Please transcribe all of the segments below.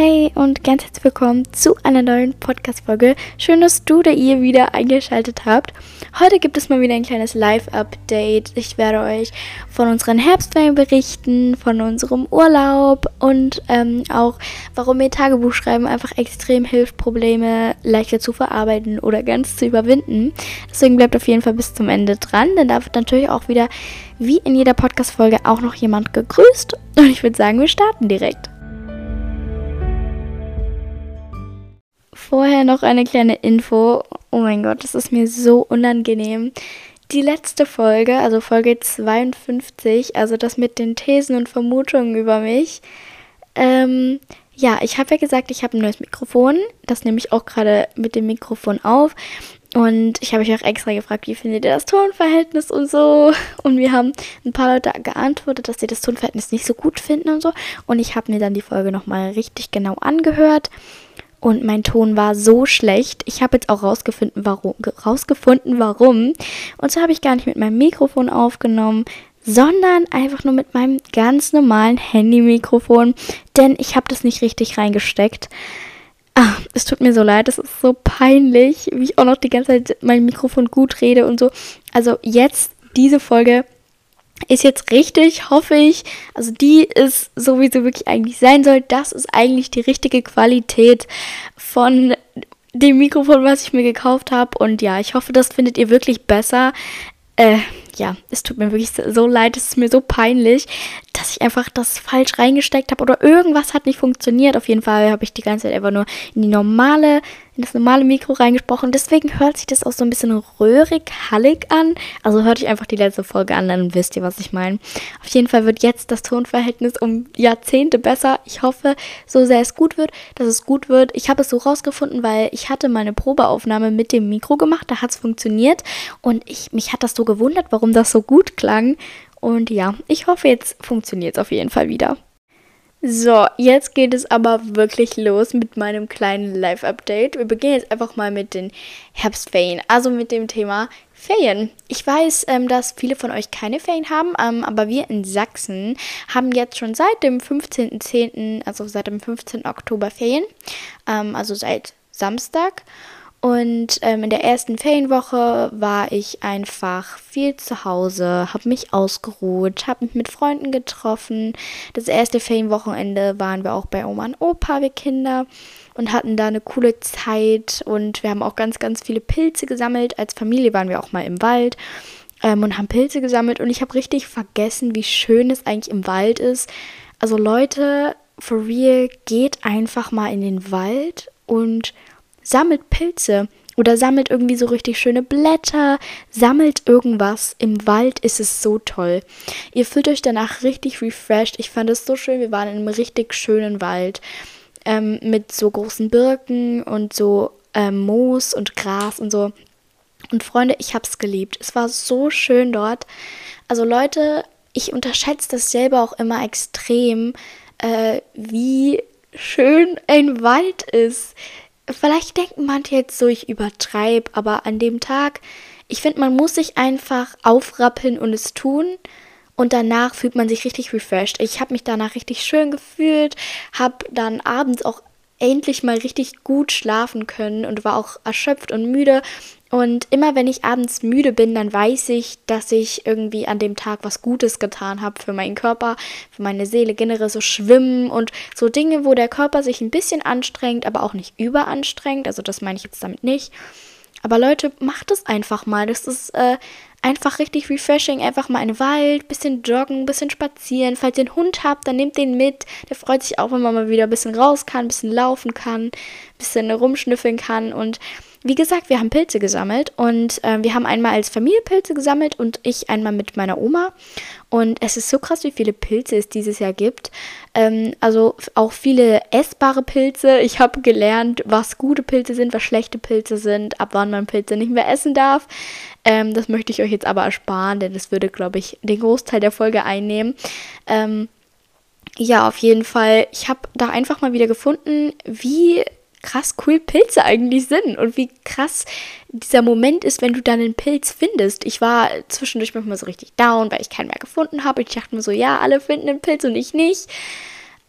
Hey und ganz herzlich willkommen zu einer neuen Podcast-Folge. Schön, dass du oder ihr wieder eingeschaltet habt. Heute gibt es mal wieder ein kleines Live-Update. Ich werde euch von unseren Herbstferien berichten, von unserem Urlaub und ähm, auch, warum mir Tagebuchschreiben einfach extrem hilft, Probleme leichter zu verarbeiten oder ganz zu überwinden. Deswegen bleibt auf jeden Fall bis zum Ende dran, denn da wird natürlich auch wieder, wie in jeder Podcast-Folge, auch noch jemand gegrüßt. Und ich würde sagen, wir starten direkt. Vorher noch eine kleine Info. Oh mein Gott, das ist mir so unangenehm. Die letzte Folge, also Folge 52, also das mit den Thesen und Vermutungen über mich. Ähm, ja, ich habe ja gesagt, ich habe ein neues Mikrofon. Das nehme ich auch gerade mit dem Mikrofon auf. Und ich habe euch auch extra gefragt, wie findet ihr das Tonverhältnis und so. Und wir haben ein paar Leute geantwortet, dass sie das Tonverhältnis nicht so gut finden und so. Und ich habe mir dann die Folge nochmal richtig genau angehört und mein Ton war so schlecht. Ich habe jetzt auch rausgefunden, warum. Rausgefunden, warum. Und so habe ich gar nicht mit meinem Mikrofon aufgenommen, sondern einfach nur mit meinem ganz normalen Handy-Mikrofon, denn ich habe das nicht richtig reingesteckt. Ah, es tut mir so leid, es ist so peinlich, wie ich auch noch die ganze Zeit mein Mikrofon gut rede und so. Also jetzt diese Folge ist jetzt richtig, hoffe ich. Also die ist so, wie sie wirklich eigentlich sein soll. Das ist eigentlich die richtige Qualität von dem Mikrofon, was ich mir gekauft habe. Und ja, ich hoffe, das findet ihr wirklich besser. Äh, ja, es tut mir wirklich so leid, es ist mir so peinlich, dass ich einfach das falsch reingesteckt habe oder irgendwas hat nicht funktioniert. Auf jeden Fall habe ich die ganze Zeit einfach nur in die normale in das normale Mikro reingesprochen. Deswegen hört sich das auch so ein bisschen röhrig, hallig an. Also hört euch einfach die letzte Folge an, dann wisst ihr, was ich meine. Auf jeden Fall wird jetzt das Tonverhältnis um Jahrzehnte besser. Ich hoffe, so sehr es gut wird, dass es gut wird. Ich habe es so rausgefunden, weil ich hatte meine Probeaufnahme mit dem Mikro gemacht. Da hat es funktioniert. Und ich, mich hat das so gewundert, warum das so gut klang. Und ja, ich hoffe, jetzt funktioniert es auf jeden Fall wieder. So, jetzt geht es aber wirklich los mit meinem kleinen Live-Update. Wir beginnen jetzt einfach mal mit den Herbstferien, also mit dem Thema Ferien. Ich weiß, ähm, dass viele von euch keine Ferien haben, ähm, aber wir in Sachsen haben jetzt schon seit dem 15.10., also seit dem 15. Oktober Ferien, ähm, also seit Samstag. Und ähm, in der ersten Ferienwoche war ich einfach viel zu Hause, habe mich ausgeruht, habe mich mit Freunden getroffen. Das erste Ferienwochenende waren wir auch bei Oma und Opa, wir Kinder, und hatten da eine coole Zeit. Und wir haben auch ganz, ganz viele Pilze gesammelt. Als Familie waren wir auch mal im Wald ähm, und haben Pilze gesammelt. Und ich habe richtig vergessen, wie schön es eigentlich im Wald ist. Also Leute, for real, geht einfach mal in den Wald und sammelt Pilze oder sammelt irgendwie so richtig schöne Blätter, sammelt irgendwas. Im Wald ist es so toll. Ihr fühlt euch danach richtig refreshed. Ich fand es so schön. Wir waren in einem richtig schönen Wald ähm, mit so großen Birken und so ähm, Moos und Gras und so. Und Freunde, ich hab's geliebt. Es war so schön dort. Also Leute, ich unterschätze das selber auch immer extrem, äh, wie schön ein Wald ist vielleicht denken manche jetzt so, ich übertreibe, aber an dem Tag, ich finde, man muss sich einfach aufrappeln und es tun. Und danach fühlt man sich richtig refreshed. Ich habe mich danach richtig schön gefühlt, habe dann abends auch endlich mal richtig gut schlafen können und war auch erschöpft und müde und immer wenn ich abends müde bin, dann weiß ich, dass ich irgendwie an dem Tag was Gutes getan habe für meinen Körper, für meine Seele, generell so schwimmen und so Dinge, wo der Körper sich ein bisschen anstrengt, aber auch nicht überanstrengt. Also das meine ich jetzt damit nicht. Aber Leute, macht es einfach mal. Das ist äh, einfach richtig refreshing. Einfach mal in den Wald, bisschen joggen, bisschen spazieren. Falls ihr einen Hund habt, dann nehmt den mit. Der freut sich auch, wenn man mal wieder ein bisschen raus kann, ein bisschen laufen kann, ein bisschen rumschnüffeln kann und wie gesagt, wir haben Pilze gesammelt und äh, wir haben einmal als Familie Pilze gesammelt und ich einmal mit meiner Oma. Und es ist so krass, wie viele Pilze es dieses Jahr gibt. Ähm, also auch viele essbare Pilze. Ich habe gelernt, was gute Pilze sind, was schlechte Pilze sind, ab wann man Pilze nicht mehr essen darf. Ähm, das möchte ich euch jetzt aber ersparen, denn das würde, glaube ich, den Großteil der Folge einnehmen. Ähm, ja, auf jeden Fall. Ich habe da einfach mal wieder gefunden, wie krass cool Pilze eigentlich sind und wie krass dieser Moment ist, wenn du dann einen Pilz findest. Ich war zwischendurch manchmal so richtig down, weil ich keinen mehr gefunden habe. Ich dachte mir so, ja, alle finden einen Pilz und ich nicht.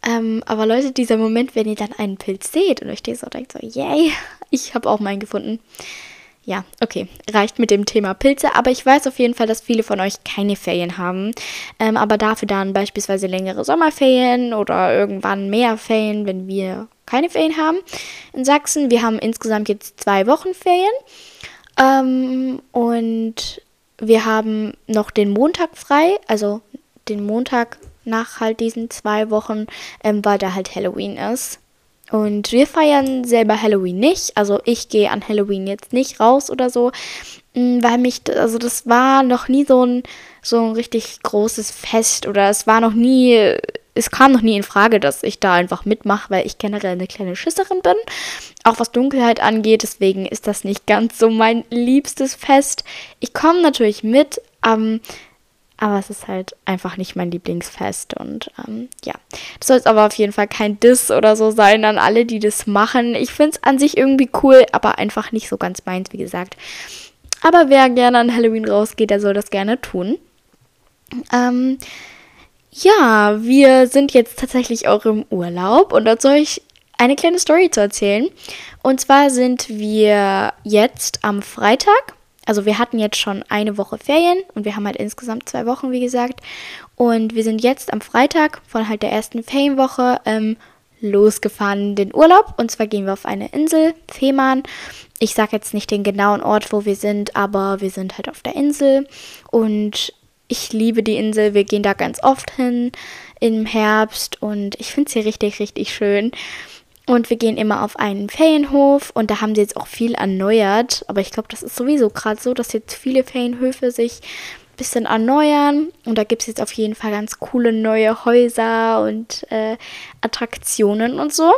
Ähm, aber Leute, dieser Moment, wenn ihr dann einen Pilz seht und euch so denkt, so, yay, ich habe auch meinen gefunden. Ja, okay, reicht mit dem Thema Pilze, aber ich weiß auf jeden Fall, dass viele von euch keine Ferien haben, ähm, aber dafür dann beispielsweise längere Sommerferien oder irgendwann mehr Ferien, wenn wir keine Ferien haben. In Sachsen, wir haben insgesamt jetzt zwei Wochen Ferien ähm, und wir haben noch den Montag frei, also den Montag nach halt diesen zwei Wochen, ähm, weil da halt Halloween ist. Und wir feiern selber Halloween nicht. Also ich gehe an Halloween jetzt nicht raus oder so, mm, weil mich, also das war noch nie so ein, so ein richtig großes Fest oder es war noch nie, es kam noch nie in Frage, dass ich da einfach mitmache, weil ich generell eine kleine Schisserin bin. Auch was Dunkelheit angeht, deswegen ist das nicht ganz so mein liebstes Fest. Ich komme natürlich mit, ähm, aber es ist halt einfach nicht mein Lieblingsfest. Und ähm, ja, das soll jetzt aber auf jeden Fall kein Diss oder so sein an alle, die das machen. Ich finde es an sich irgendwie cool, aber einfach nicht so ganz meins, wie gesagt. Aber wer gerne an Halloween rausgeht, der soll das gerne tun. Ähm, ja, wir sind jetzt tatsächlich auch im Urlaub und dazu soll ich eine kleine Story zu erzählen. Und zwar sind wir jetzt am Freitag also wir hatten jetzt schon eine Woche Ferien und wir haben halt insgesamt zwei Wochen, wie gesagt. Und wir sind jetzt am Freitag von halt der ersten Ferienwoche ähm, losgefahren den Urlaub. Und zwar gehen wir auf eine Insel, Fehmarn. Ich sage jetzt nicht den genauen Ort, wo wir sind, aber wir sind halt auf der Insel. Und ich liebe die Insel. Wir gehen da ganz oft hin im Herbst und ich finde es hier richtig, richtig schön. Und wir gehen immer auf einen Ferienhof und da haben sie jetzt auch viel erneuert. Aber ich glaube, das ist sowieso gerade so, dass jetzt viele Ferienhöfe sich ein bisschen erneuern. Und da gibt es jetzt auf jeden Fall ganz coole neue Häuser und äh, Attraktionen und so.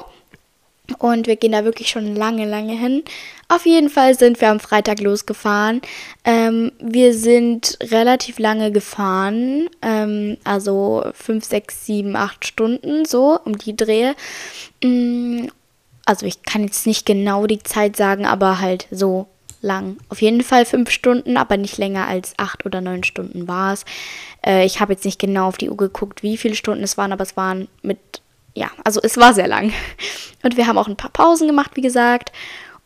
Und wir gehen da wirklich schon lange, lange hin. Auf jeden Fall sind wir am Freitag losgefahren. Ähm, wir sind relativ lange gefahren, ähm, also 5, 6, 7, 8 Stunden so um die Drehe. Mm, also ich kann jetzt nicht genau die Zeit sagen, aber halt so lang. Auf jeden Fall 5 Stunden, aber nicht länger als 8 oder 9 Stunden war es. Äh, ich habe jetzt nicht genau auf die Uhr geguckt, wie viele Stunden es waren, aber es waren mit ja, also es war sehr lang. Und wir haben auch ein paar Pausen gemacht, wie gesagt.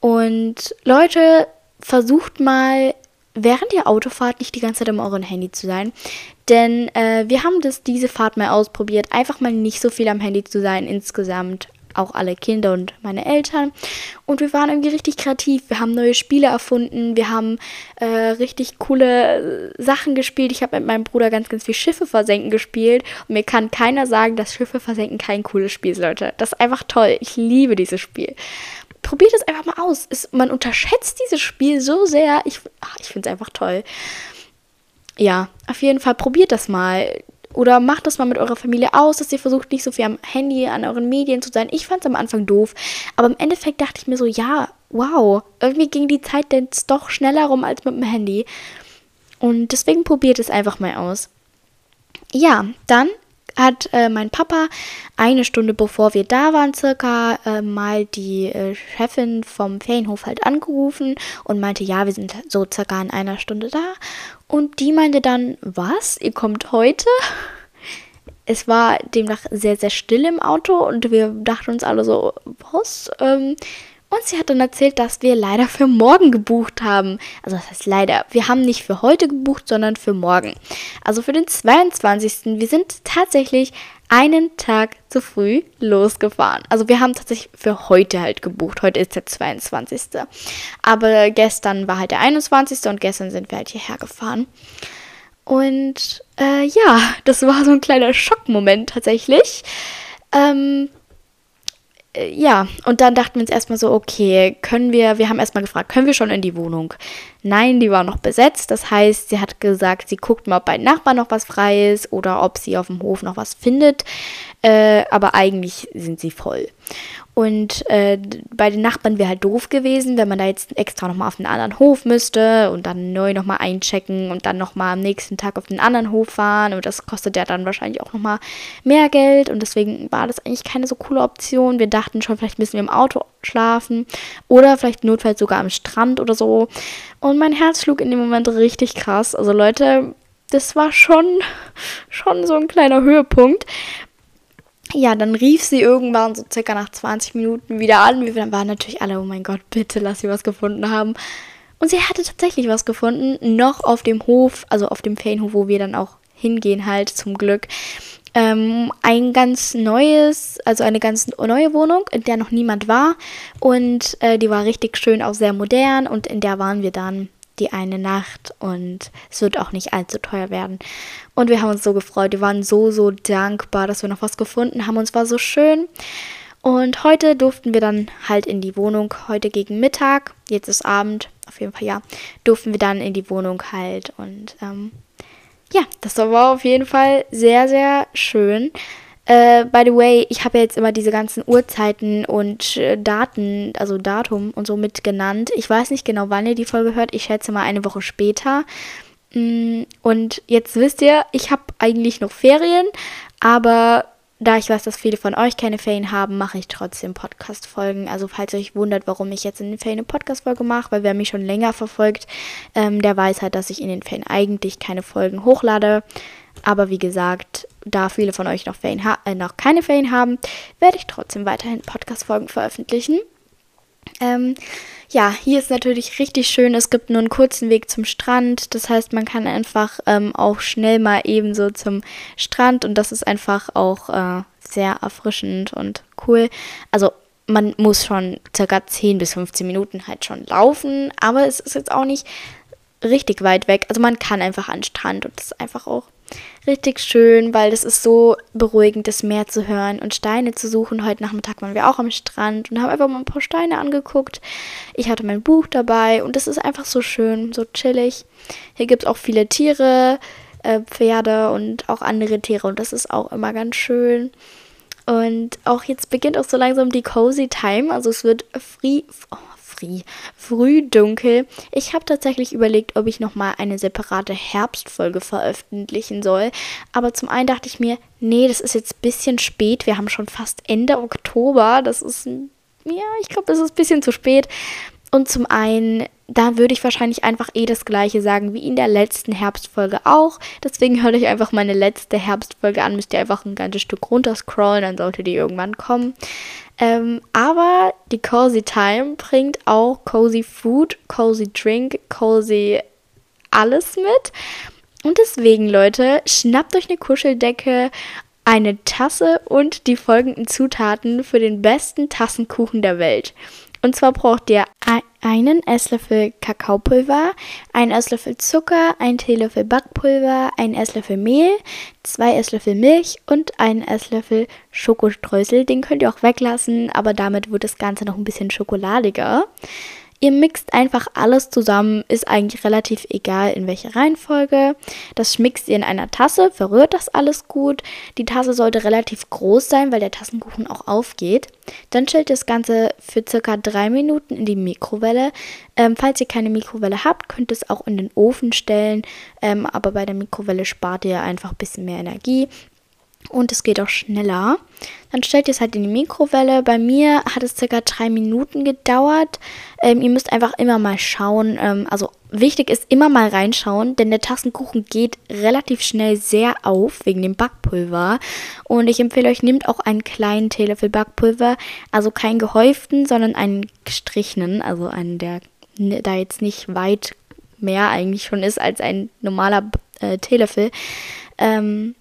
Und Leute, versucht mal während der Autofahrt nicht die ganze Zeit im euren Handy zu sein. Denn äh, wir haben das diese Fahrt mal ausprobiert, einfach mal nicht so viel am Handy zu sein insgesamt auch alle Kinder und meine Eltern. Und wir waren irgendwie richtig kreativ. Wir haben neue Spiele erfunden. Wir haben äh, richtig coole äh, Sachen gespielt. Ich habe mit meinem Bruder ganz, ganz viel Schiffe versenken gespielt. Und mir kann keiner sagen, dass Schiffe versenken kein cooles Spiel ist, Leute. Das ist einfach toll. Ich liebe dieses Spiel. Probiert es einfach mal aus. Es, man unterschätzt dieses Spiel so sehr. Ich, ich finde es einfach toll. Ja, auf jeden Fall probiert das mal oder macht das mal mit eurer Familie aus, dass ihr versucht, nicht so viel am Handy, an euren Medien zu sein. Ich fand es am Anfang doof. Aber im Endeffekt dachte ich mir so, ja, wow, irgendwie ging die Zeit jetzt doch schneller rum als mit dem Handy. Und deswegen probiert es einfach mal aus. Ja, dann hat äh, mein Papa eine Stunde bevor wir da waren, circa äh, mal die äh, Chefin vom Ferienhof halt angerufen und meinte, ja, wir sind so circa in einer Stunde da. Und die meinte dann, was? Ihr kommt heute? Es war demnach sehr, sehr still im Auto und wir dachten uns alle so, was? Ähm, und sie hat dann erzählt, dass wir leider für morgen gebucht haben. Also das heißt leider, wir haben nicht für heute gebucht, sondern für morgen. Also für den 22. Wir sind tatsächlich einen Tag zu früh losgefahren. Also wir haben tatsächlich für heute halt gebucht. Heute ist der 22. Aber gestern war halt der 21. und gestern sind wir halt hierher gefahren. Und äh, ja, das war so ein kleiner Schockmoment tatsächlich. Ähm, äh, ja, und dann dachten wir uns erstmal so, okay, können wir, wir haben erstmal gefragt, können wir schon in die Wohnung? Nein, die war noch besetzt. Das heißt, sie hat gesagt, sie guckt mal, ob bei Nachbarn noch was frei ist oder ob sie auf dem Hof noch was findet. Äh, aber eigentlich sind sie voll. Und äh, bei den Nachbarn wäre halt doof gewesen, wenn man da jetzt extra nochmal auf einen anderen Hof müsste und dann neu nochmal einchecken und dann nochmal am nächsten Tag auf den anderen Hof fahren. Und das kostet ja dann wahrscheinlich auch nochmal mehr Geld. Und deswegen war das eigentlich keine so coole Option. Wir dachten schon, vielleicht müssen wir im Auto schlafen oder vielleicht notfalls sogar am Strand oder so. Und mein Herz schlug in dem Moment richtig krass. Also Leute, das war schon, schon so ein kleiner Höhepunkt. Ja, dann rief sie irgendwann so circa nach 20 Minuten wieder an. Wir waren natürlich alle, oh mein Gott, bitte lass sie was gefunden haben. Und sie hatte tatsächlich was gefunden, noch auf dem Hof, also auf dem Ferienhof, wo wir dann auch hingehen halt zum Glück. Ähm, ein ganz neues, also eine ganz neue Wohnung, in der noch niemand war. Und äh, die war richtig schön, auch sehr modern. Und in der waren wir dann die eine Nacht und es wird auch nicht allzu teuer werden. Und wir haben uns so gefreut. Wir waren so, so dankbar, dass wir noch was gefunden haben. Und es war so schön. Und heute durften wir dann halt in die Wohnung, heute gegen Mittag, jetzt ist Abend, auf jeden Fall ja, durften wir dann in die Wohnung halt. Und ähm, ja, das war auf jeden Fall sehr, sehr schön. Äh, by the way, ich habe ja jetzt immer diese ganzen Uhrzeiten und äh, Daten, also Datum und so mitgenannt. Ich weiß nicht genau, wann ihr die Folge hört. Ich schätze mal eine Woche später. Mm, und jetzt wisst ihr, ich habe eigentlich noch Ferien, aber da ich weiß, dass viele von euch keine Ferien haben, mache ich trotzdem Podcast-Folgen. Also falls ihr euch wundert, warum ich jetzt in den Ferien eine Podcast-Folge mache, weil wer mich schon länger verfolgt, ähm, der weiß halt, dass ich in den Ferien eigentlich keine Folgen hochlade. Aber wie gesagt, da viele von euch noch, Ferien äh, noch keine Ferien haben, werde ich trotzdem weiterhin Podcast-Folgen veröffentlichen. Ähm, ja, hier ist natürlich richtig schön. Es gibt nur einen kurzen Weg zum Strand. Das heißt, man kann einfach ähm, auch schnell mal ebenso zum Strand und das ist einfach auch äh, sehr erfrischend und cool. Also man muss schon circa 10 bis 15 Minuten halt schon laufen, aber es ist jetzt auch nicht richtig weit weg. Also man kann einfach an den Strand und das ist einfach auch richtig schön, weil das ist so beruhigend, das Meer zu hören und Steine zu suchen. Heute Nachmittag waren wir auch am Strand und haben einfach mal ein paar Steine angeguckt. Ich hatte mein Buch dabei und es ist einfach so schön, so chillig. Hier gibt es auch viele Tiere, äh, Pferde und auch andere Tiere und das ist auch immer ganz schön. Und auch jetzt beginnt auch so langsam die Cozy Time. Also es wird free, oh, free, früh dunkel. Ich habe tatsächlich überlegt, ob ich nochmal eine separate Herbstfolge veröffentlichen soll. Aber zum einen dachte ich mir, nee, das ist jetzt ein bisschen spät. Wir haben schon fast Ende Oktober. Das ist, ja, ich glaube, das ist ein bisschen zu spät. Und zum einen, da würde ich wahrscheinlich einfach eh das gleiche sagen wie in der letzten Herbstfolge auch. Deswegen hört euch einfach meine letzte Herbstfolge an. Müsst ihr einfach ein ganzes Stück runterscrollen, dann sollte die irgendwann kommen. Ähm, aber die Cozy Time bringt auch Cozy Food, Cozy Drink, Cozy alles mit. Und deswegen, Leute, schnappt euch eine Kuscheldecke, eine Tasse und die folgenden Zutaten für den besten Tassenkuchen der Welt. Und zwar braucht ihr einen Esslöffel Kakaopulver, einen Esslöffel Zucker, einen Teelöffel Backpulver, einen Esslöffel Mehl, zwei Esslöffel Milch und einen Esslöffel Schokostreusel. Den könnt ihr auch weglassen, aber damit wird das Ganze noch ein bisschen schokoladiger. Ihr mixt einfach alles zusammen, ist eigentlich relativ egal in welcher Reihenfolge. Das schmixt ihr in einer Tasse, verrührt das alles gut. Die Tasse sollte relativ groß sein, weil der Tassenkuchen auch aufgeht. Dann stellt ihr das Ganze für circa drei Minuten in die Mikrowelle. Ähm, falls ihr keine Mikrowelle habt, könnt ihr es auch in den Ofen stellen, ähm, aber bei der Mikrowelle spart ihr einfach ein bisschen mehr Energie und es geht auch schneller. Dann stellt ihr es halt in die Mikrowelle. Bei mir hat es circa drei Minuten gedauert. Ähm, ihr müsst einfach immer mal schauen. Ähm, also wichtig ist immer mal reinschauen, denn der Tassenkuchen geht relativ schnell sehr auf wegen dem Backpulver. Und ich empfehle euch, nehmt auch einen kleinen Teelöffel Backpulver. Also keinen gehäuften, sondern einen gestrichenen. Also einen, der da jetzt nicht weit mehr eigentlich schon ist als ein normaler äh, Teelöffel. Ähm,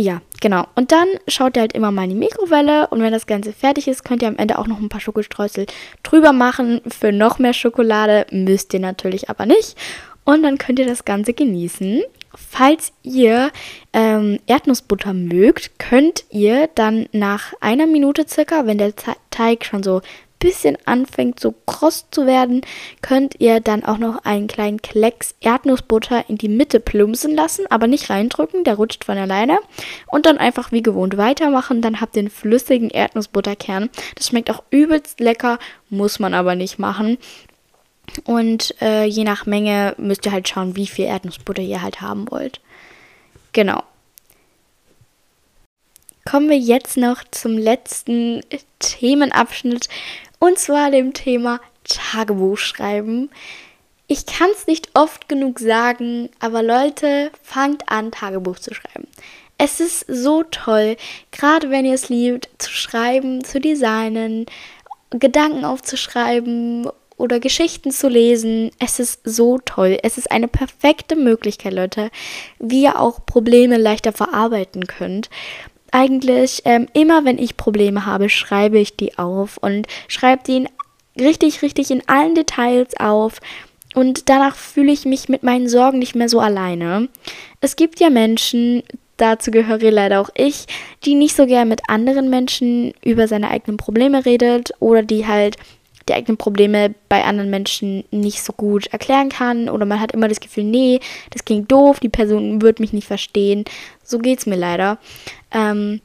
ja, genau. Und dann schaut ihr halt immer mal in die Mikrowelle und wenn das Ganze fertig ist, könnt ihr am Ende auch noch ein paar Schokostreusel drüber machen. Für noch mehr Schokolade müsst ihr natürlich aber nicht. Und dann könnt ihr das Ganze genießen. Falls ihr ähm, Erdnussbutter mögt, könnt ihr dann nach einer Minute circa, wenn der Teig schon so bisschen anfängt so kross zu werden, könnt ihr dann auch noch einen kleinen Klecks Erdnussbutter in die Mitte plumpsen lassen, aber nicht reindrücken, der rutscht von alleine. Und dann einfach wie gewohnt weitermachen. Dann habt ihr einen flüssigen Erdnussbutterkern. Das schmeckt auch übelst lecker, muss man aber nicht machen. Und äh, je nach Menge müsst ihr halt schauen, wie viel Erdnussbutter ihr halt haben wollt. Genau kommen wir jetzt noch zum letzten Themenabschnitt und zwar dem Thema Tagebuch schreiben. Ich kann es nicht oft genug sagen, aber Leute, fangt an, Tagebuch zu schreiben. es ist so toll, gerade wenn ihr es liebt, zu schreiben, zu designen, Gedanken aufzuschreiben oder Geschichten zu lesen. Es ist so toll. Es ist eine perfekte Möglichkeit, Leute, wie ihr auch Probleme leichter verarbeiten könnt. Eigentlich ähm, immer, wenn ich Probleme habe, schreibe ich die auf und schreibe die richtig, richtig in allen Details auf. Und danach fühle ich mich mit meinen Sorgen nicht mehr so alleine. Es gibt ja Menschen, dazu gehöre leider auch ich, die nicht so gern mit anderen Menschen über seine eigenen Probleme redet oder die halt die eigenen Probleme bei anderen Menschen nicht so gut erklären kann oder man hat immer das Gefühl, nee, das klingt doof, die Person wird mich nicht verstehen. So geht's mir leider. Ähm,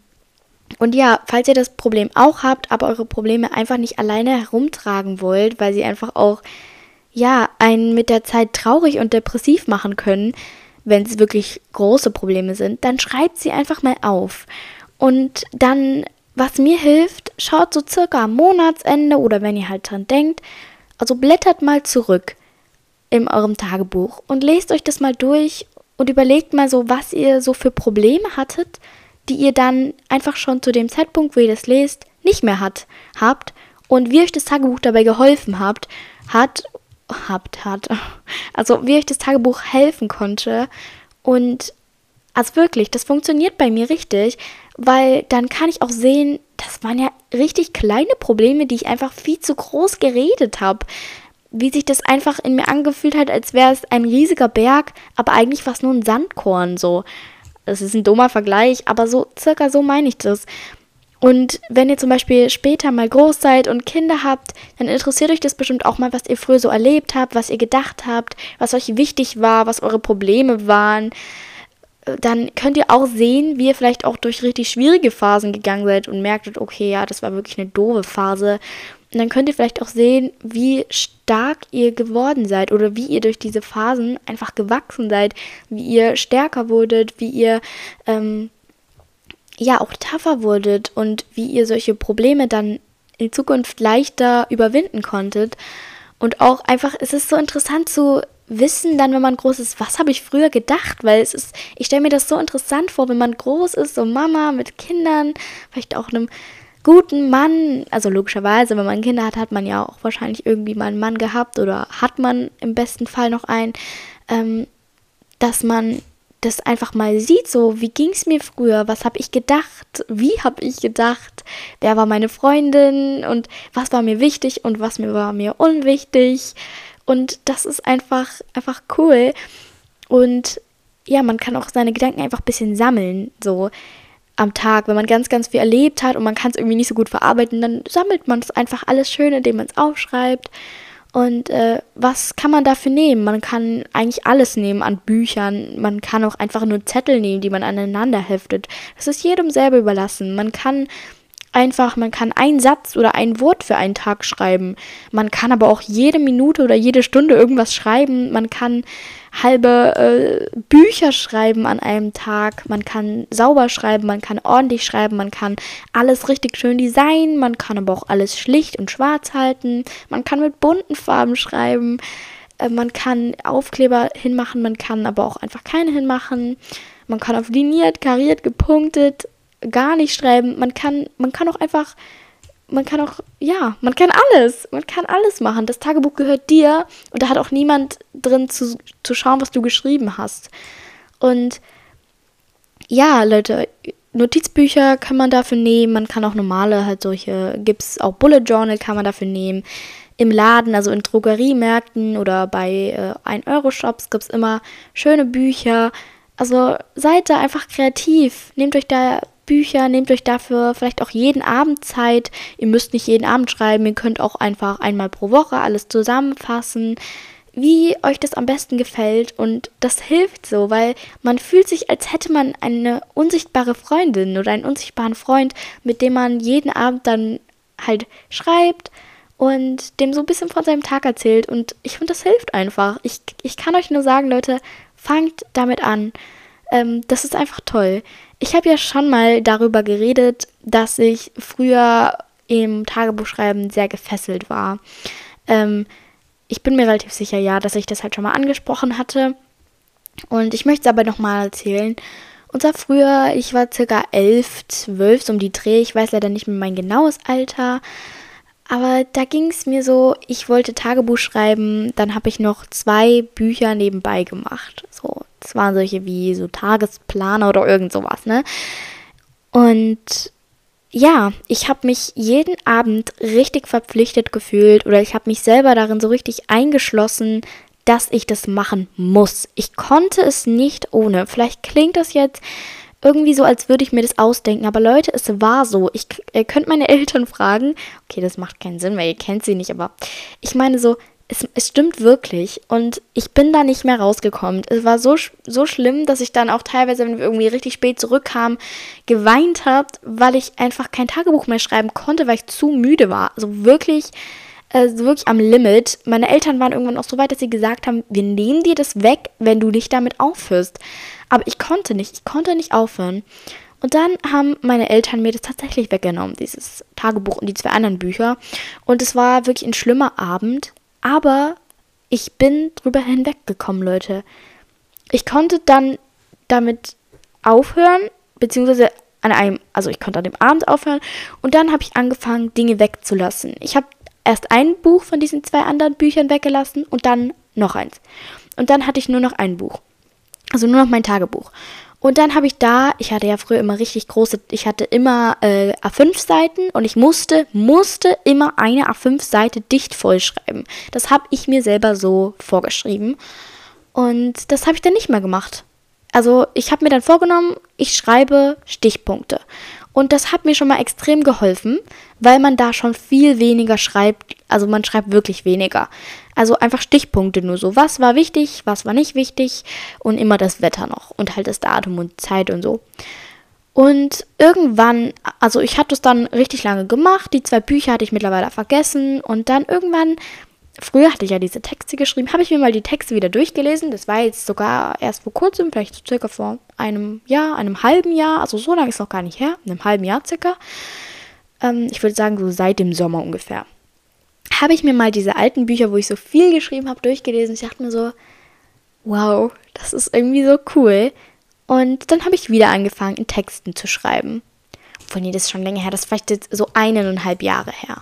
und ja, falls ihr das Problem auch habt, aber eure Probleme einfach nicht alleine herumtragen wollt, weil sie einfach auch ja, einen mit der Zeit traurig und depressiv machen können, wenn es wirklich große Probleme sind, dann schreibt sie einfach mal auf. Und dann, was mir hilft, schaut so circa am Monatsende oder wenn ihr halt dran denkt, also blättert mal zurück in eurem Tagebuch und lest euch das mal durch und überlegt mal so, was ihr so für Probleme hattet, die ihr dann einfach schon zu dem Zeitpunkt, wo ihr das lest, nicht mehr hat, habt und wie euch das Tagebuch dabei geholfen habt, hat habt hat. Also wie euch das Tagebuch helfen konnte. Und also wirklich, das funktioniert bei mir richtig, weil dann kann ich auch sehen, das waren ja richtig kleine Probleme, die ich einfach viel zu groß geredet habe. Wie sich das einfach in mir angefühlt hat, als wäre es ein riesiger Berg, aber eigentlich war es nur ein Sandkorn so. Das ist ein dummer Vergleich, aber so circa so meine ich das. Und wenn ihr zum Beispiel später mal groß seid und Kinder habt, dann interessiert euch das bestimmt auch mal, was ihr früher so erlebt habt, was ihr gedacht habt, was euch wichtig war, was eure Probleme waren. Dann könnt ihr auch sehen, wie ihr vielleicht auch durch richtig schwierige Phasen gegangen seid und merktet, okay, ja, das war wirklich eine doofe Phase. Und dann könnt ihr vielleicht auch sehen, wie stark ihr geworden seid oder wie ihr durch diese Phasen einfach gewachsen seid, wie ihr stärker wurdet, wie ihr ähm, ja auch tougher wurdet und wie ihr solche Probleme dann in Zukunft leichter überwinden konntet. Und auch einfach, es ist so interessant zu wissen, dann, wenn man groß ist, was habe ich früher gedacht? Weil es ist, ich stelle mir das so interessant vor, wenn man groß ist, so Mama mit Kindern, vielleicht auch einem guten Mann, also logischerweise, wenn man Kinder hat, hat man ja auch wahrscheinlich irgendwie mal einen Mann gehabt oder hat man im besten Fall noch einen, ähm, dass man das einfach mal sieht, so wie ging es mir früher, was habe ich gedacht, wie habe ich gedacht, wer war meine Freundin? Und was war mir wichtig und was mir war mir unwichtig und das ist einfach einfach cool und ja, man kann auch seine Gedanken einfach ein bisschen sammeln, so am Tag, wenn man ganz, ganz viel erlebt hat und man kann es irgendwie nicht so gut verarbeiten, dann sammelt man es einfach alles schön, indem man es aufschreibt und äh, was kann man dafür nehmen? Man kann eigentlich alles nehmen an Büchern. Man kann auch einfach nur Zettel nehmen, die man aneinander heftet. Das ist jedem selber überlassen. Man kann einfach, man kann einen Satz oder ein Wort für einen Tag schreiben. Man kann aber auch jede Minute oder jede Stunde irgendwas schreiben. Man kann halbe äh, Bücher schreiben an einem Tag. Man kann sauber schreiben, man kann ordentlich schreiben, man kann alles richtig schön designen, man kann aber auch alles schlicht und schwarz halten. Man kann mit bunten Farben schreiben. Äh, man kann Aufkleber hinmachen, man kann aber auch einfach keine hinmachen. Man kann auf liniert, kariert, gepunktet, gar nicht schreiben. Man kann, man kann auch einfach, man kann auch, ja, man kann alles. Man kann alles machen. Das Tagebuch gehört dir und da hat auch niemand drin zu, zu schauen, was du geschrieben hast. Und ja, Leute, Notizbücher kann man dafür nehmen. Man kann auch normale, halt solche, gibt es auch Bullet Journal kann man dafür nehmen. Im Laden, also in Drogeriemärkten oder bei äh, 1-Euro-Shops gibt es immer schöne Bücher. Also seid da einfach kreativ. Nehmt euch da Bücher, nehmt euch dafür vielleicht auch jeden Abend Zeit. Ihr müsst nicht jeden Abend schreiben, ihr könnt auch einfach einmal pro Woche alles zusammenfassen, wie euch das am besten gefällt. Und das hilft so, weil man fühlt sich, als hätte man eine unsichtbare Freundin oder einen unsichtbaren Freund, mit dem man jeden Abend dann halt schreibt und dem so ein bisschen von seinem Tag erzählt. Und ich finde, das hilft einfach. Ich, ich kann euch nur sagen, Leute, fangt damit an. Ähm, das ist einfach toll. Ich habe ja schon mal darüber geredet, dass ich früher im Tagebuchschreiben sehr gefesselt war. Ähm, ich bin mir relativ sicher, ja, dass ich das halt schon mal angesprochen hatte. Und ich möchte es aber nochmal erzählen. Und zwar früher, ich war circa elf, zwölf, so um die Dreh. Ich weiß leider nicht mehr mein genaues Alter. Aber da ging es mir so, ich wollte Tagebuch schreiben, dann habe ich noch zwei Bücher nebenbei gemacht. So, das waren solche wie so Tagesplaner oder irgend sowas, ne? Und ja, ich habe mich jeden Abend richtig verpflichtet gefühlt oder ich habe mich selber darin so richtig eingeschlossen, dass ich das machen muss. Ich konnte es nicht ohne. Vielleicht klingt das jetzt irgendwie so, als würde ich mir das ausdenken. Aber Leute, es war so. Ich, ihr könnt meine Eltern fragen. Okay, das macht keinen Sinn, weil ihr kennt sie nicht. Aber ich meine so, es, es stimmt wirklich. Und ich bin da nicht mehr rausgekommen. Es war so, so schlimm, dass ich dann auch teilweise, wenn wir irgendwie richtig spät zurückkamen, geweint habe, weil ich einfach kein Tagebuch mehr schreiben konnte, weil ich zu müde war. Also wirklich äh, wirklich am Limit. Meine Eltern waren irgendwann auch so weit, dass sie gesagt haben, wir nehmen dir das weg, wenn du nicht damit aufhörst. Aber ich konnte nicht, ich konnte nicht aufhören. Und dann haben meine Eltern mir das tatsächlich weggenommen, dieses Tagebuch und die zwei anderen Bücher. Und es war wirklich ein schlimmer Abend. Aber ich bin drüber hinweggekommen, Leute. Ich konnte dann damit aufhören, beziehungsweise an einem, also ich konnte an dem Abend aufhören und dann habe ich angefangen, Dinge wegzulassen. Ich habe erst ein Buch von diesen zwei anderen Büchern weggelassen und dann noch eins. Und dann hatte ich nur noch ein Buch. Also nur noch mein Tagebuch. Und dann habe ich da, ich hatte ja früher immer richtig große, ich hatte immer äh, A5-Seiten und ich musste, musste immer eine A5-Seite dicht vollschreiben. Das habe ich mir selber so vorgeschrieben. Und das habe ich dann nicht mehr gemacht. Also ich habe mir dann vorgenommen, ich schreibe Stichpunkte. Und das hat mir schon mal extrem geholfen, weil man da schon viel weniger schreibt. Also man schreibt wirklich weniger. Also einfach Stichpunkte nur so. Was war wichtig, was war nicht wichtig und immer das Wetter noch und halt das Datum und Zeit und so. Und irgendwann, also ich hatte es dann richtig lange gemacht. Die zwei Bücher hatte ich mittlerweile vergessen. Und dann irgendwann früher hatte ich ja diese Texte geschrieben, habe ich mir mal die Texte wieder durchgelesen. Das war jetzt sogar erst vor kurzem, vielleicht so circa vor einem Jahr, einem halben Jahr, also so lange ist noch gar nicht her, einem halben Jahr circa. Ähm, ich würde sagen, so seit dem Sommer ungefähr. Habe ich mir mal diese alten Bücher, wo ich so viel geschrieben habe, durchgelesen. Ich dachte mir so, wow, das ist irgendwie so cool. Und dann habe ich wieder angefangen, in Texten zu schreiben. Obwohl, nee, das ist schon länger her, das ist vielleicht jetzt so eineinhalb Jahre her.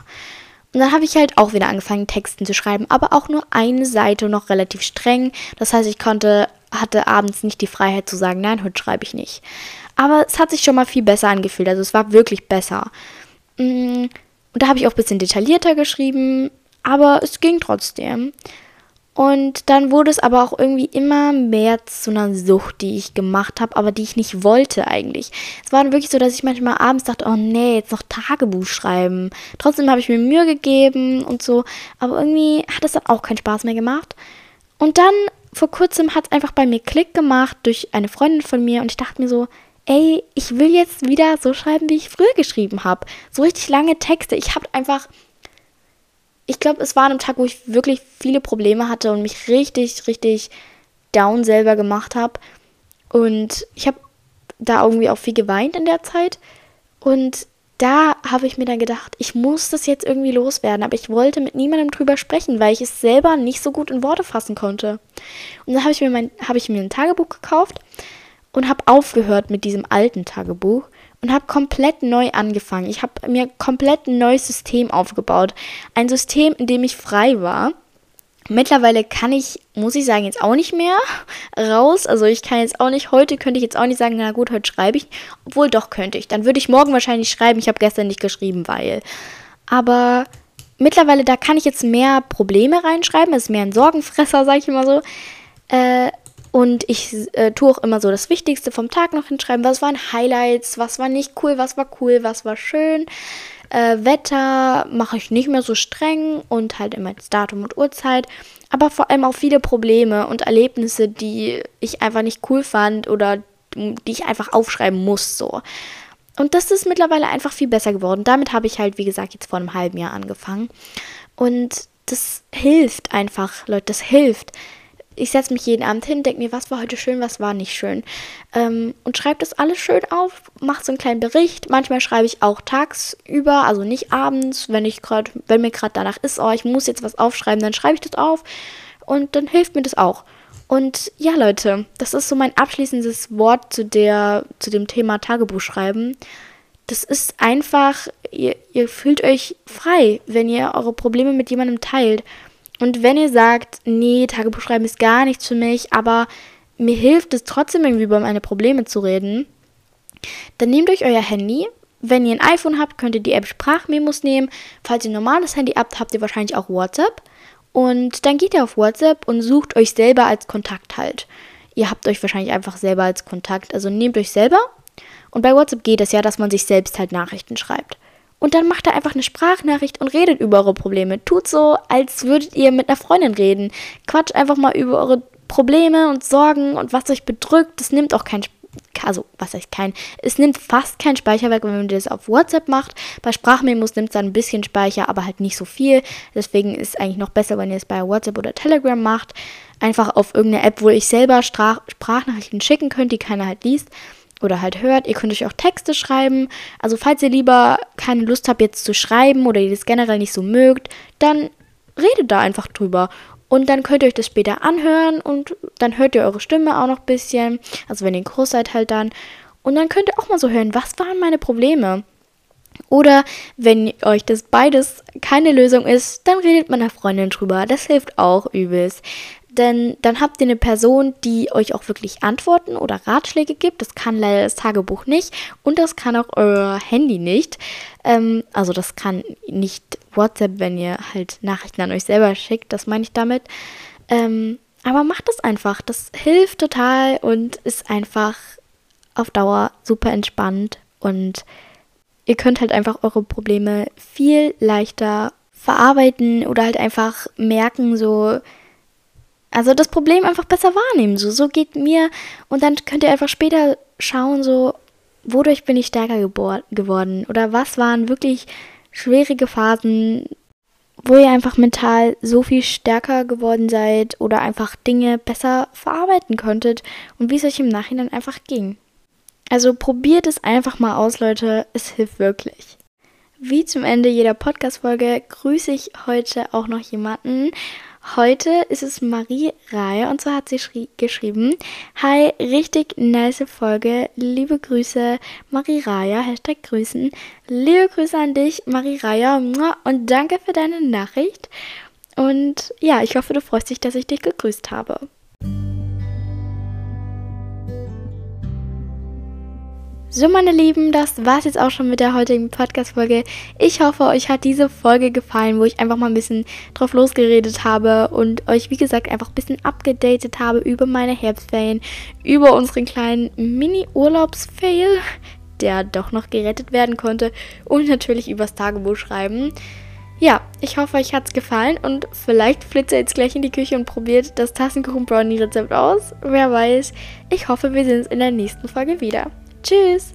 Und dann habe ich halt auch wieder angefangen, Texten zu schreiben, aber auch nur eine Seite noch relativ streng. Das heißt, ich konnte, hatte abends nicht die Freiheit zu sagen, nein, heute schreibe ich nicht. Aber es hat sich schon mal viel besser angefühlt. Also es war wirklich besser. Mm, und da habe ich auch ein bisschen detaillierter geschrieben, aber es ging trotzdem. Und dann wurde es aber auch irgendwie immer mehr zu einer Sucht, die ich gemacht habe, aber die ich nicht wollte eigentlich. Es war dann wirklich so, dass ich manchmal abends dachte, oh nee, jetzt noch Tagebuch schreiben. Trotzdem habe ich mir Mühe gegeben und so, aber irgendwie hat es dann auch keinen Spaß mehr gemacht. Und dann vor kurzem hat es einfach bei mir Klick gemacht durch eine Freundin von mir und ich dachte mir so, ey, ich will jetzt wieder so schreiben, wie ich früher geschrieben habe. So richtig lange Texte. Ich habe einfach ich glaube, es war an einem Tag, wo ich wirklich viele Probleme hatte und mich richtig, richtig down selber gemacht habe. Und ich habe da irgendwie auch viel geweint in der Zeit. Und da habe ich mir dann gedacht, ich muss das jetzt irgendwie loswerden. Aber ich wollte mit niemandem drüber sprechen, weil ich es selber nicht so gut in Worte fassen konnte. Und dann habe ich, mir hab ich mir ein Tagebuch gekauft und habe aufgehört mit diesem alten Tagebuch und habe komplett neu angefangen. Ich habe mir komplett ein neues System aufgebaut. Ein System, in dem ich frei war. Mittlerweile kann ich, muss ich sagen, jetzt auch nicht mehr raus. Also ich kann jetzt auch nicht, heute könnte ich jetzt auch nicht sagen, na gut, heute schreibe ich. Obwohl doch könnte ich. Dann würde ich morgen wahrscheinlich schreiben, ich habe gestern nicht geschrieben, weil. Aber mittlerweile, da kann ich jetzt mehr Probleme reinschreiben. Es ist mehr ein Sorgenfresser, sage ich immer so. Äh, und ich äh, tue auch immer so das Wichtigste vom Tag noch hinschreiben. Was waren Highlights, was war nicht cool, was war cool, was war schön. Äh, Wetter mache ich nicht mehr so streng und halt immer das Datum und Uhrzeit. Aber vor allem auch viele Probleme und Erlebnisse, die ich einfach nicht cool fand oder die ich einfach aufschreiben muss. So. Und das ist mittlerweile einfach viel besser geworden. Damit habe ich halt, wie gesagt, jetzt vor einem halben Jahr angefangen. Und das hilft einfach, Leute, das hilft ich setze mich jeden Abend hin, denke mir, was war heute schön, was war nicht schön. Ähm, und schreibe das alles schön auf, mache so einen kleinen Bericht. Manchmal schreibe ich auch tagsüber, also nicht abends, wenn ich gerade, wenn mir gerade danach ist, oh, ich muss jetzt was aufschreiben, dann schreibe ich das auf und dann hilft mir das auch. Und ja, Leute, das ist so mein abschließendes Wort zu, der, zu dem Thema Tagebuch schreiben. Das ist einfach, ihr, ihr fühlt euch frei, wenn ihr eure Probleme mit jemandem teilt. Und wenn ihr sagt, nee, Tagebuch schreiben ist gar nichts für mich, aber mir hilft es trotzdem irgendwie über meine Probleme zu reden, dann nehmt euch euer Handy. Wenn ihr ein iPhone habt, könnt ihr die App Sprachmemos nehmen. Falls ihr ein normales Handy habt, habt ihr wahrscheinlich auch WhatsApp. Und dann geht ihr auf WhatsApp und sucht euch selber als Kontakt halt. Ihr habt euch wahrscheinlich einfach selber als Kontakt. Also nehmt euch selber. Und bei WhatsApp geht es ja, dass man sich selbst halt Nachrichten schreibt. Und dann macht er einfach eine Sprachnachricht und redet über eure Probleme. Tut so, als würdet ihr mit einer Freundin reden. Quatscht einfach mal über eure Probleme und Sorgen und was euch bedrückt. Das nimmt auch kein also was heißt kein, es nimmt fast kein Speicher weg, wenn man das auf WhatsApp macht. Bei Sprachmemos nimmt es dann ein bisschen Speicher, aber halt nicht so viel. Deswegen ist es eigentlich noch besser, wenn ihr es bei WhatsApp oder Telegram macht. Einfach auf irgendeine App, wo ich selber Sprach Sprachnachrichten schicken könnt, die keiner halt liest oder halt hört. Ihr könnt euch auch Texte schreiben. Also falls ihr lieber keine Lust habt jetzt zu schreiben oder ihr das generell nicht so mögt, dann redet da einfach drüber. Und dann könnt ihr euch das später anhören und dann hört ihr eure Stimme auch noch ein bisschen. Also wenn ihr groß seid halt dann. Und dann könnt ihr auch mal so hören, was waren meine Probleme? Oder wenn euch das beides keine Lösung ist, dann redet mit einer Freundin drüber. Das hilft auch übelst. Denn dann habt ihr eine Person, die euch auch wirklich Antworten oder Ratschläge gibt. Das kann leider das Tagebuch nicht und das kann auch euer Handy nicht. Ähm, also das kann nicht WhatsApp, wenn ihr halt Nachrichten an euch selber schickt. Das meine ich damit. Ähm, aber macht es einfach. Das hilft total und ist einfach auf Dauer super entspannt und ihr könnt halt einfach eure Probleme viel leichter verarbeiten oder halt einfach merken, so also das Problem einfach besser wahrnehmen. So, so geht mir. Und dann könnt ihr einfach später schauen, so, wodurch bin ich stärker geworden? Oder was waren wirklich schwierige Phasen, wo ihr einfach mental so viel stärker geworden seid oder einfach Dinge besser verarbeiten konntet und wie es euch im Nachhinein einfach ging. Also probiert es einfach mal aus, Leute. Es hilft wirklich. Wie zum Ende jeder Podcast-Folge grüße ich heute auch noch jemanden. Heute ist es Marie Reihe und zwar hat sie geschrieben: Hi, richtig nice Folge. Liebe Grüße, Marie Raya. Hashtag Grüßen. Liebe Grüße an dich, Marie Raya. Und danke für deine Nachricht. Und ja, ich hoffe, du freust dich, dass ich dich gegrüßt habe. So, meine Lieben, das war's jetzt auch schon mit der heutigen Podcast-Folge. Ich hoffe, euch hat diese Folge gefallen, wo ich einfach mal ein bisschen drauf losgeredet habe und euch, wie gesagt, einfach ein bisschen abgedatet habe über meine Herbstferien, über unseren kleinen Mini-Urlaubsfail, der doch noch gerettet werden konnte und natürlich übers Tagebuch schreiben. Ja, ich hoffe, euch hat's gefallen und vielleicht flitzt ihr jetzt gleich in die Küche und probiert das Tassenkuchen-Brownie-Rezept aus. Wer weiß. Ich hoffe, wir sehen uns in der nächsten Folge wieder. Tschüss!